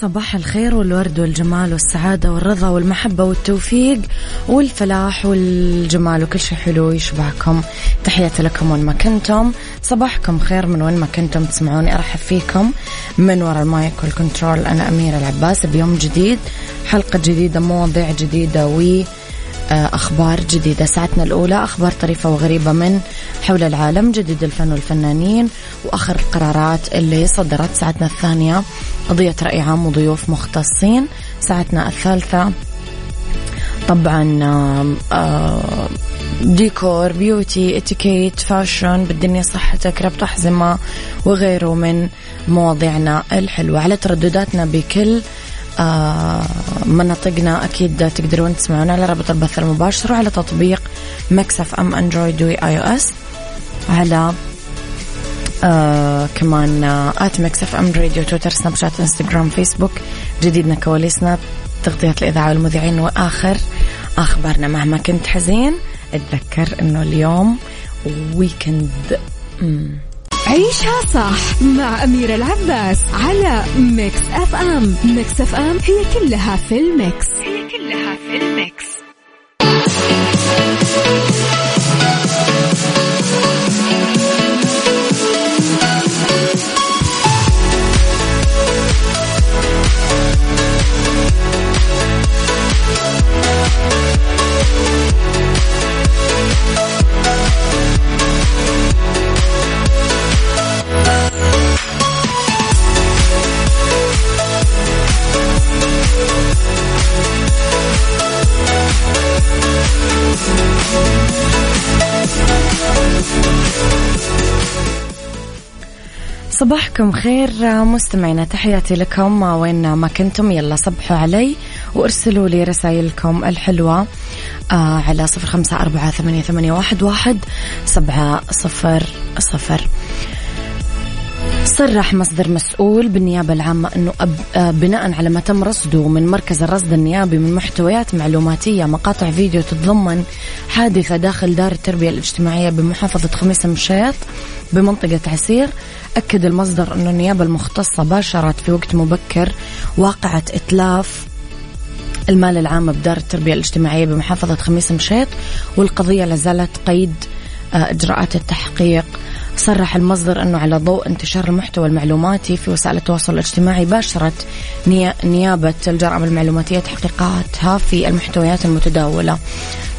صباح الخير والورد والجمال والسعادة والرضا والمحبة والتوفيق والفلاح والجمال وكل شيء حلو يشبهكم. تحياتي لكم وين ما كنتم. صباحكم خير من وين ما كنتم تسمعوني. أرحب فيكم من وراء ال mic وال control. أنا أميرة العباس. بيوم جديد حلقة جديدة مواضيع جديدة و أخبار جديدة. ساعتنا الأولى أخبار طريفة وغريبة من حول العالم جديد الفن والفنانين وآخر القرارات اللي صدرت. ساعتنا الثانية قضية رأي عام وضيوف مختصين. ساعتنا الثالثة. طبعا ديكور beauty اتيكيت fashion بالدنيا صحتك ربط أحزمة وغيره من مواضيعنا الحلوة. على تردداتنا بكل مناطقنا أكيد تقدرون تسمعونا على رابط البث المباشر وعلى تطبيق Mix FM Android و iOS. على آه كمان at Mix FM Radio تويتر سناب شات إنستغرام فيسبوك جديدنا كواليسنا تغطية الإذاعة والمذيعين وآخر أخبارنا. مهما كنت حزين أتذكر أنه اليوم weekend. عيشها صح مع أميرة العباس على Mix FM. Mix FM هي كلها في ال mix. هي كلها في الميكس. صباحكم خير مستمعينا تحياتي لكم. وين ما كنتم يلا صبحوا علي وارسلوا لي رسائلكم الحلوة آه على صفر خمسة أربعة ثمانية, ثمانية واحد, واحد سبعة صفر صفر. صرح مصدر مسؤول بالنيابة العامة أنه آه، بناء على ما تم رصده من مركز الرصد النيابي من محتويات معلوماتية مقاطع فيديو تتضمن حادثة داخل دار التربية الاجتماعية بمحافظة خميس مشيط بمنطقة عسير. أكد المصدر أن النيابة المختصة باشرت في وقت مبكر واقعة إتلاف المال العام بدار التربية الاجتماعية بمحافظة خميس مشيط والقضية لازالت قيد إجراءات التحقيق. صرح المصدر أنه على ضوء انتشار المحتوى المعلوماتي في وسائل التواصل الاجتماعي باشرت نيابة الجرائم المعلوماتية تحقيقاتها في المحتويات المتداولة.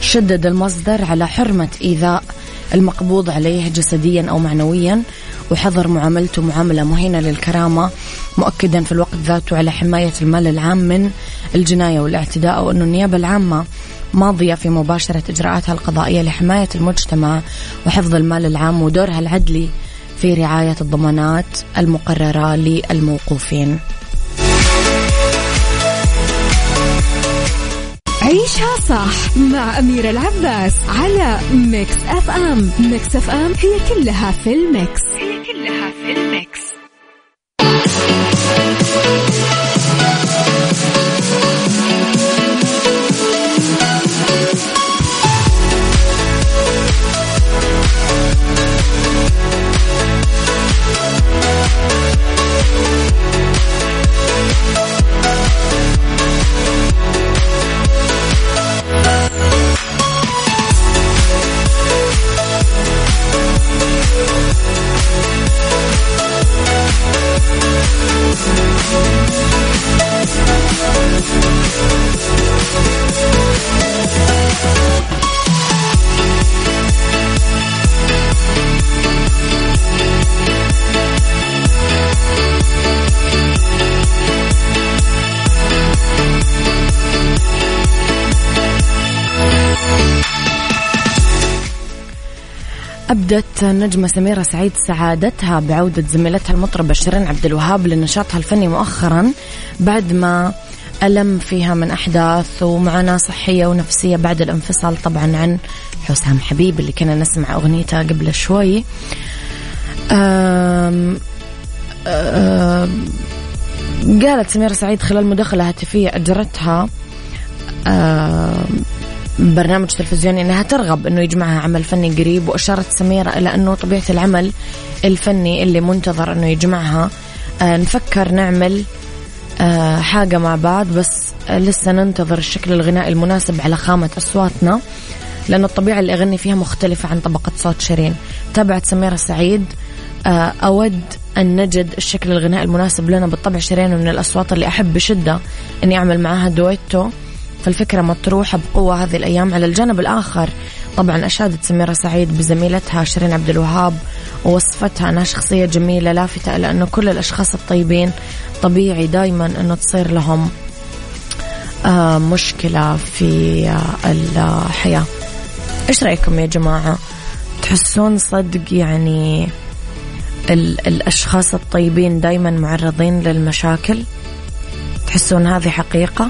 شدد المصدر على حرمة إيذاء المقبوض عليه جسديا أو معنويا وحظر معاملته معاملة مهينة للكرامة مؤكدا في الوقت ذاته على حماية المال العام من الجناية والاعتداء وأن النيابة العامة ماضية في مباشرة إجراءاتها القضائية لحماية المجتمع وحفظ المال العام ودورها العدلي في رعاية الضمانات المقررة للموقوفين. عيشها صح مع أميرة العباس على Mix FM. Mix FM هي كلها في ال mix. أبدت النجمة سميرة سعيد سعادتها بعودة زميلتها المطربة شيرين عبد الوهاب لنشاطها الفني مؤخرا بعد ما ألم فيها من أحداث ومعاناة صحية ونفسية بعد الانفصال طبعا عن حسام حبيب اللي كنا نسمع أغنيته قبل شوي. أم أم قالت سميرة سعيد خلال مداخلة هاتفية أجرتها برنامج تلفزيوني إنها ترغب إنه يجمعها عمل فني قريب وأشارت سميرة إلى إنه طبيعة العمل الفني اللي منتظر إنه يجمعها. آه نفكر نعمل آه حاجة مع بعض بس آه لسه ننتظر الشكل الغنائي المناسب على خامة أصواتنا لأن الطبيعة اللي أغني فيها مختلفة عن طبقة صوت شيرين. تابعت سميرة سعيد. أود أن نجد الشكل الغنائي المناسب لنا بالطبع شيرين من الأصوات اللي أحب بشدة أني أعمل معاها دويتو. فالفكرة مطروحة بقوة هذه الأيام على الجانب الآخر. طبعا أشادت سميرة سعيد بزميلتها شيرين عبد الوهاب ووصفتها أنها شخصية جميلة لافتة إلى أنه كل الأشخاص الطيبين طبيعي دايما أنه تصير لهم آه مشكلة في آه الحياة. إيش رأيكم يا جماعة؟ تحسون صدق يعني الأشخاص الطيبين دايما معرضين للمشاكل؟ تحسون هذه حقيقة؟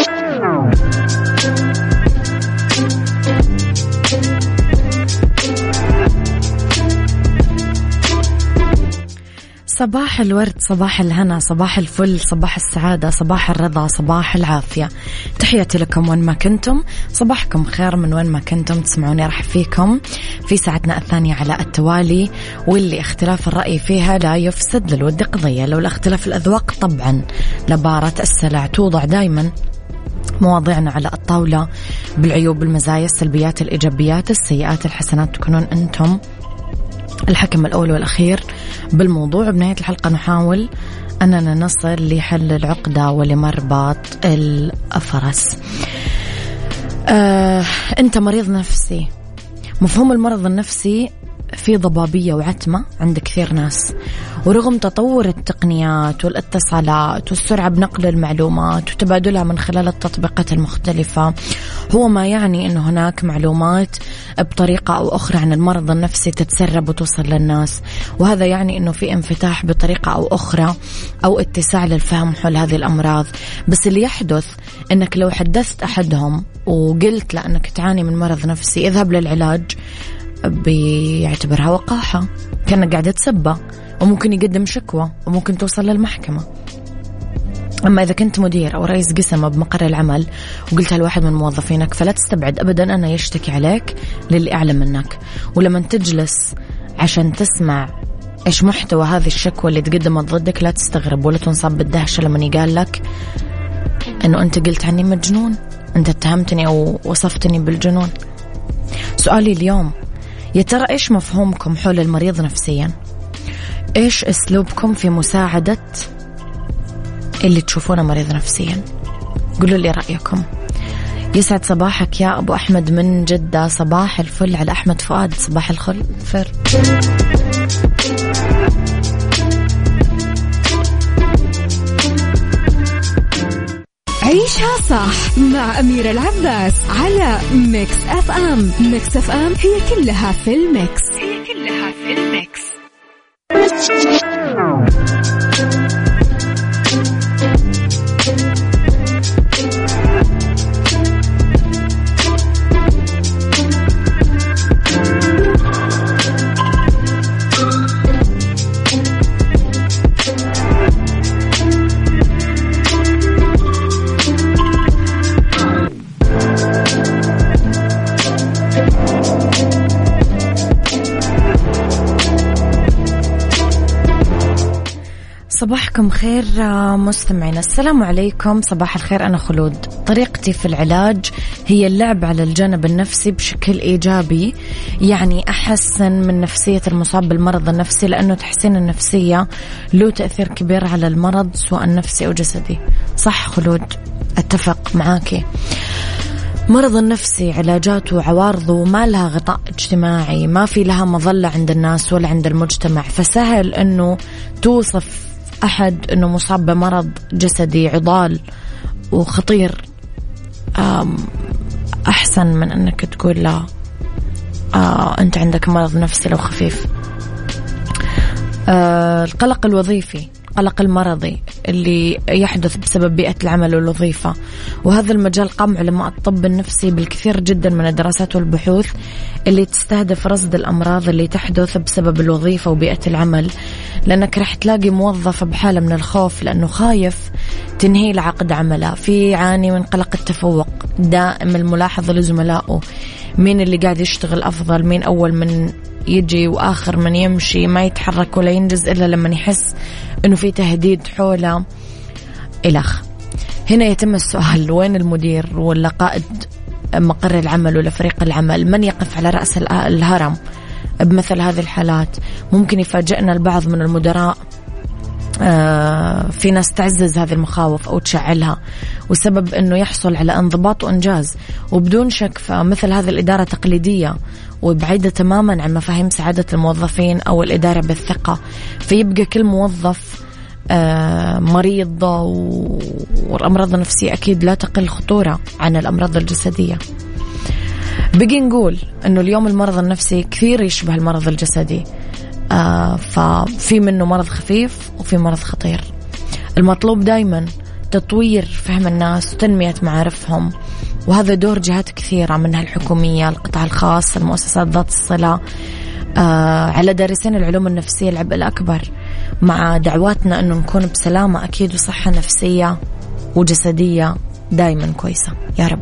صباح الورد صباح الهنا صباح الفل صباح السعادة صباح الرضا صباح العافية. تحياتي لكم وين ما كنتم. صباحكم خير من وين ما كنتم. تسمعوني راح فيكم في ساعتنا الثانية على التوالي واللي اختلاف الرأي فيها لا يفسد للود قضية. لولا اختلاف الأذواق طبعا لبارة السلع. توضع دايما مواضيعنا على الطاولة بالعيوب المزايا السلبيات الإيجابيات السيئات الحسنات. تكونون أنتم الحكم الأول والأخير بالموضوع. بنهاية الحلقة نحاول أننا نصل لحل العقدة ولمربط الفرس. آه، أنت مريض نفسي. مفهوم المرض النفسي في ضبابية وعتمة عند كثير ناس. ورغم تطور التقنيات والاتصالات والسرعة بنقل المعلومات وتبادلها من خلال التطبيقات المختلفة هو ما يعني أنه هناك معلومات بطريقة أو أخرى عن المرض النفسي تتسرب وتوصل للناس. وهذا يعني أنه في انفتاح بطريقة أو أخرى أو اتساع للفهم حول هذه الأمراض. بس اللي يحدث أنك لو حدثت أحدهم وقلت لأنك تعاني من مرض نفسي اذهب للعلاج بيعتبرها وقاحة. كأنك قاعدة تسبه وممكن يقدم شكوى وممكن توصل للمحكمة. أما إذا كنت مدير أو رئيس قسم بمقر العمل وقلتها لواحد من موظفينك فلا تستبعد أبدا أنه يشتكي عليك للي أعلى منك. ولما تجلس عشان تسمع إيش محتوى هذه الشكوى اللي تقدمت ضدك لا تستغرب ولا تنصاب بالدهشة لما يقال لك أنه أنت قلت عني مجنون أنت اتهمتني أو وصفتني بالجنون. سؤالي اليوم يا ترى إيش مفهومكم حول المريض نفسيا؟ إيش أسلوبكم في مساعدة اللي تشوفونه مريض نفسيا. قولوا لي رأيكم. يسعد صباحك يا أبو أحمد من جدة. صباح الفل على أحمد فؤاد. صباح الخل فر عيشها صح مع أميرة العباس على Mix FM Mix FM هي كلها في ال mix. هي كلها في ال mix. صباحكم خير آه، مستمعينا السلام عليكم. صباح الخير أنا خلود. طريقتي في العلاج هي اللعب على الجانب النفسي بشكل إيجابي. يعني أحسن من نفسية المصاب بالمرض النفسي لأنه تحسين النفسية له تأثير كبير على المرض سواء نفسي أو جسدي. صح خلود؟ أتفق معاكي مرض النفسي علاجاته وعوارضه ما لها غطاء اجتماعي ما في لها مظلة عند الناس ولا عند المجتمع. فسهل أنه توصف أحد أنه مصاب بمرض جسدي عضال وخطير. أحسن من أنك تقول لا. آه أنت عندك مرض نفسي لو خفيف. آه القلق الوظيفي القلق المرضي اللي يحدث بسبب بيئة العمل والوظيفة وهذا المجال قام علماء الطب النفسي بالكثير جدا من الدراسات والبحوث اللي تستهدف رصد الأمراض اللي تحدث بسبب الوظيفة وبيئة العمل. لأنك راح تلاقي موظف بحالة من الخوف لأنه خايف تنهي لعقد عمله في يعاني من قلق التفوق دائم الملاحظة لزملائه. مين اللي قاعد يشتغل أفضل؟ مين أول من يجي وآخر من يمشي؟ ما يتحرك ولا ينجز إلا لما يحس إنه في تهديد حوله. الخ هنا يتم السؤال وين المدير ولا قائد مقر العمل ولا فريق العمل؟ من يقف على رأس الهرم؟ بمثل هذه الحالات. ممكن يفاجئنا البعض من المدراء آه، في ناس تعزز هذه المخاوف أو تشعلها والسبب أنه يحصل على انضباط وإنجاز. وبدون شك فمثل هذه الإدارة تقليدية وبعيدة تماما عن مفاهيم سعادة الموظفين أو الإدارة بالثقة فيبقى كل موظف آه، مريض والأمراض النفسية أكيد لا تقل خطورة عن الأمراض الجسدية. بقي نقول أنه اليوم المرض النفسي كثير يشبه المرض الجسدي. آه ففي منه مرض خفيف وفي مرض خطير. المطلوب دايما تطوير فهم الناس وتنمية معارفهم وهذا دور جهات كثيرة منها الحكومية القطاع الخاص المؤسسات ذات الصلة آه على دارسين العلوم النفسية العبء الأكبر مع دعواتنا أنه نكون بسلامة أكيد وصحة نفسية وجسدية دايما كويسة. يا رب.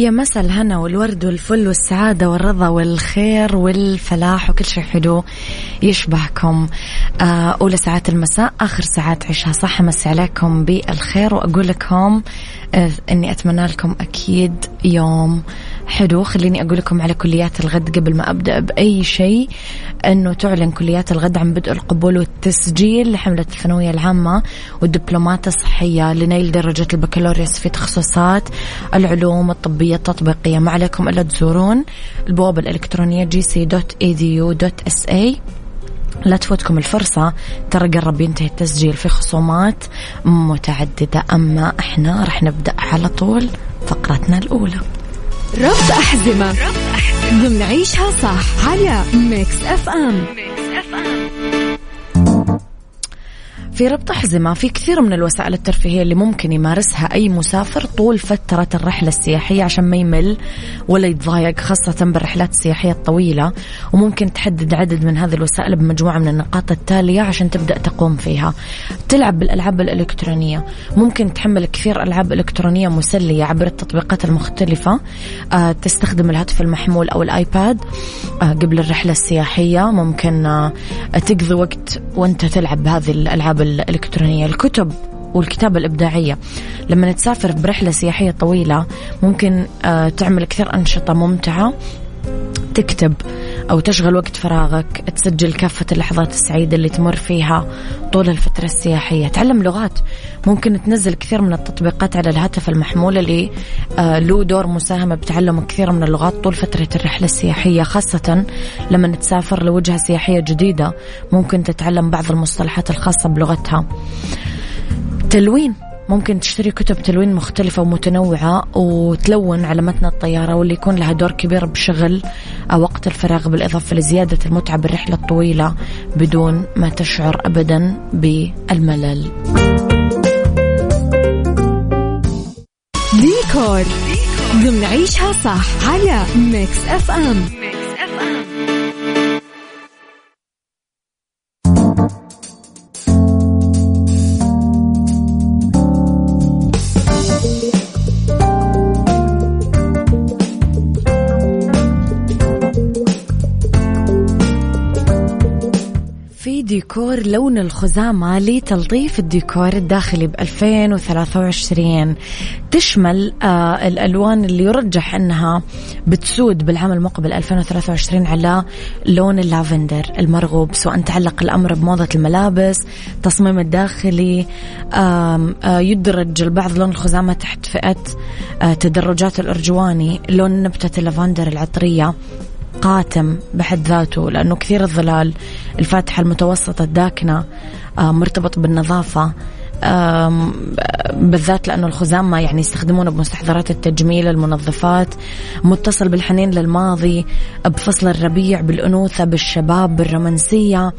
يا مسا الهنا والورد والفل والسعادة والرضا والخير والفلاح وكل شيء حلو يشبهكم. آه، أولى ساعات المساء آخر ساعات عيشها صح مسي عليكم بالخير. وأقول لكم آه، أني أتمنى لكم أكيد يوم حلو خليني أقول لكم على كليات الغد قبل ما أبدأ بأي شيء أنه تعلن كليات الغد عن بدء القبول والتسجيل لحملة الثانوية العامة والدبلومات الصحية لنيل درجة البكالوريوس في تخصصات العلوم الطبية التطبيقية. ما عليكم إلا تزورون البوابة الإلكترونية gc.edu.sa لا تفوتكم الفرصة ترى قرب ينتهي التسجيل في خصومات متعددة. أما إحنا رح نبدأ على طول فقرتنا الأولى. ربط أحزمة. أحزمة. ضمن عيشها صح على Mix FM Mix في ربط أحزمة في كثير من الوسائل الترفيهية اللي ممكن يمارسها أي مسافر طول فترة الرحلة السياحية عشان ما يمل ولا يتضايق خاصة بالرحلات السياحية الطويلة. وممكن تحدد عدد من هذه الوسائل بمجموعة من النقاط التالية عشان تبدأ تقوم فيها. تلعب بالألعاب الإلكترونية. ممكن تحمل كثير ألعاب إلكترونية مسلية عبر التطبيقات المختلفة. آه، تستخدم الهاتف المحمول أو الآيباد آه، قبل الرحلة السياحية. ممكن آه، تقضي وقت وأنت تلعب بهذه الألعاب الإلكترونية الكتب والكتابة الإبداعية. لما تسافر برحلة سياحية طويلة ممكن آه، تعمل كثير أنشطة ممتعة تكتب. أو تشغل وقت فراغك تسجل كافة اللحظات السعيدة اللي تمر فيها طول الفترة السياحية. تعلم لغات. ممكن تنزل كثير من التطبيقات على الهاتف المحمول اللي آه، له دور مساهمة بتعلم كثير من اللغات طول فترة الرحلة السياحية خاصة لما تسافر لوجهة سياحية جديدة. ممكن تتعلم بعض المصطلحات الخاصة بلغتها. تلوين. ممكن تشتري كتب تلوين مختلفة ومتنوعة وتلون على متن الطيارة واللي يكون لها دور كبير بشغل وقت الفراغ بالإضافة لزيادة المتعة بالرحلة الطويلة بدون ما تشعر أبدا بالملل. ديكور. ضمن عيشها صح على Mix FM. ديكور لون الخزامة لتلطيف الديكور الداخلي ب 2023 تشمل آه الألوان اللي يرجح أنها بتسود بالعام المقبل 2023 على لون اللافندر المرغوب سواء تعلق الأمر بموضة الملابس تصميم الداخلي آه يدرج البعض لون الخزامة تحت فئة آه تدرجات الأرجواني لون نبتة اللافندر العطرية. قاتم بحد ذاته لأنه كثير الظلال الفاتحة المتوسطة الداكنة آه، مرتبط بالنظافة بالذات لأنه الخزامة يعني يستخدمونه بمستحضرات التجميل المنظفات متصل بالحنين للماضي بفصل الربيع بالأنوثة بالشباب بالرومانسية.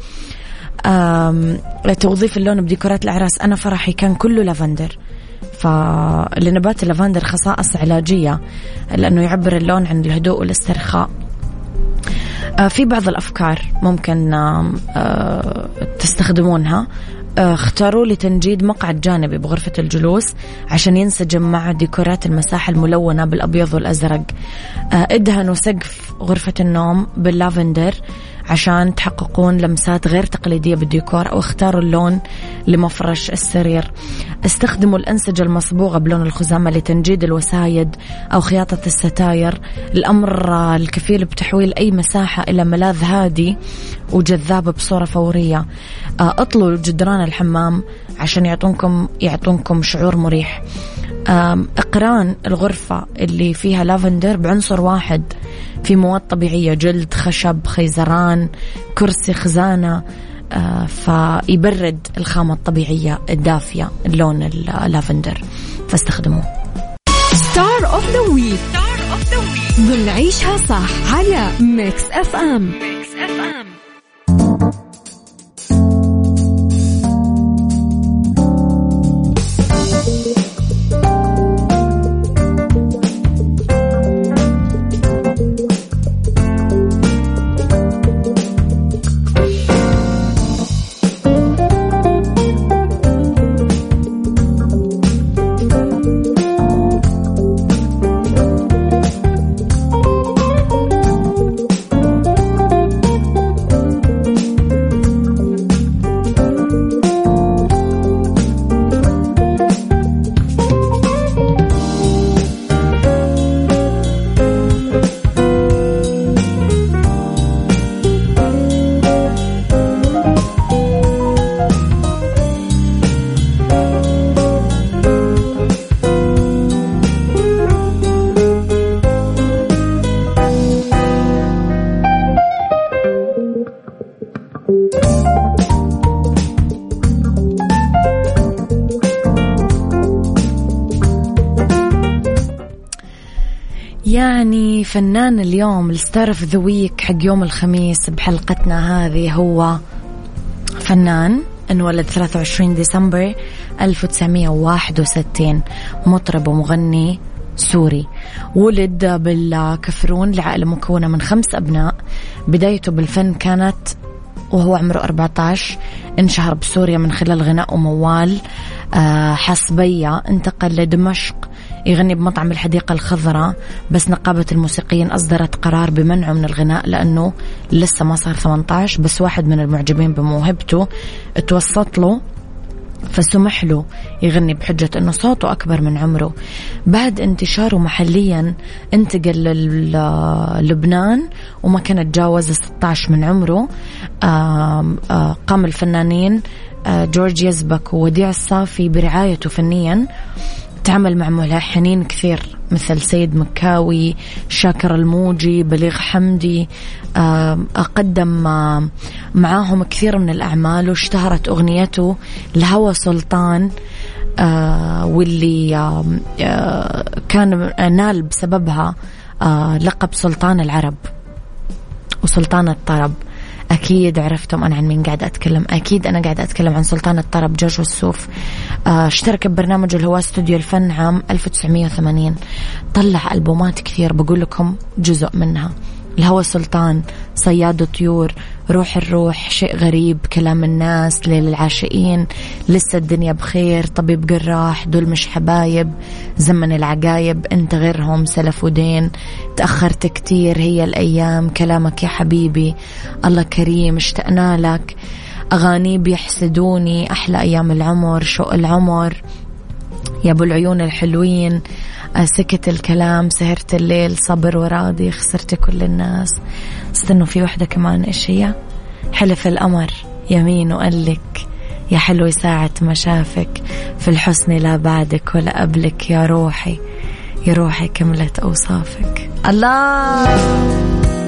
توظيف اللون بديكورات الأعراس أنا فرحي كان كله لافندر. فلنبات اللافندر خصائص علاجية لأنه يعبر اللون عن الهدوء والاسترخاء. في بعض الأفكار ممكن آه، تستخدمونها. آه، اختاروا لي تنجيد مقعد جانبي بغرفة الجلوس عشان ينسجم مع ديكورات المساحة الملونة بالأبيض والأزرق. ادهنوا سقف غرفة النوم باللافندر. عشان تحققون لمسات غير تقليدية بالديكور أو اختاروا اللون لمفرش السرير. استخدموا الأنسجة المصبوغة بلون الخزامة لتنجيد الوسايد أو خياطة الستاير. الأمر الكفيل بتحويل أي مساحة إلى ملاذ هادي وجذاب بصورة فورية. آه، اطلوا جدران الحمام عشان يعطونكم يعطونكم شعور مريح. اقرن الغرفة اللي فيها لافندر بعنصر واحد في مواد طبيعية جلد خشب خيزران كرسي خزانة. آه، فيبرد الخامة الطبيعية الدافية اللون اللافندر فاستخدموه. star of the week ضمن عيشها صح على Mix FM Mix FM يعني فنان اليوم ال star of the week حق يوم الخميس بحلقتنا هذه هو فنان انولد 23 ديسمبر 1961 مطرب ومغني سوري. ولد بالكفرون لعائلة مكونة من خمس أبناء. بدايته بالفن كانت وهو عمره 14 انشهر بسوريا من خلال غناء وموال آه، حصبية انتقل لدمشق يغني بمطعم الحديقة الخضراء بس نقابة الموسيقيين أصدرت قرار بمنعه من الغناء لأنه لسه ما صار 18 بس واحد من المعجبين بموهبته توسط له فسمح له يغني بحجة أنه صوته أكبر من عمره. بعد انتشاره محليا انتقل للبنان وما كان تجاوز 16 من عمره. قام الفنانين جورج يزبك ووديع الصافي برعايته فنيا. تعامل مع ملحنين كثير مثل سيد مكاوي شاكر الموجي بليغ حمدي قدم معاهم كثير من الأعمال واشتهرت أغنيته الهوى سلطان واللي كان نال بسببها لقب سلطان العرب وسلطان الطرب. أكيد عرفتم أنا عن مين قاعدة أتكلم. أكيد أنا قاعدة أتكلم عن سلطان الطرب جورج وسوف. آه، اشترك ببرنامج الهواء استوديو الفن عام 1980 طلع ألبومات كثير بقول لكم جزء منها. الهوى سلطان صياد طيور روح الروح شيء غريب كلام الناس ليل العاشقين لسه الدنيا بخير طبيب جراح دول مش حبايب زمن العقايب انت غيرهم سلف ودين. تأخرت كتير هي الأيام كلامك يا حبيبي. الله كريم اشتقنا لك. أغاني بيحسدوني أحلى أيام العمر شوق العمر. يا أبو العيون الحلوين سكت الكلام سهرت الليل صبر وراضي خسرت كل الناس. استنوا في وحدة كمان إيش هي؟ حلف القمر يمين وقال لك يا حلو ساعة ما شافك في الحسن لا بعدك ولا قبلك يا روحي يا روحي كملت أوصافك. الله!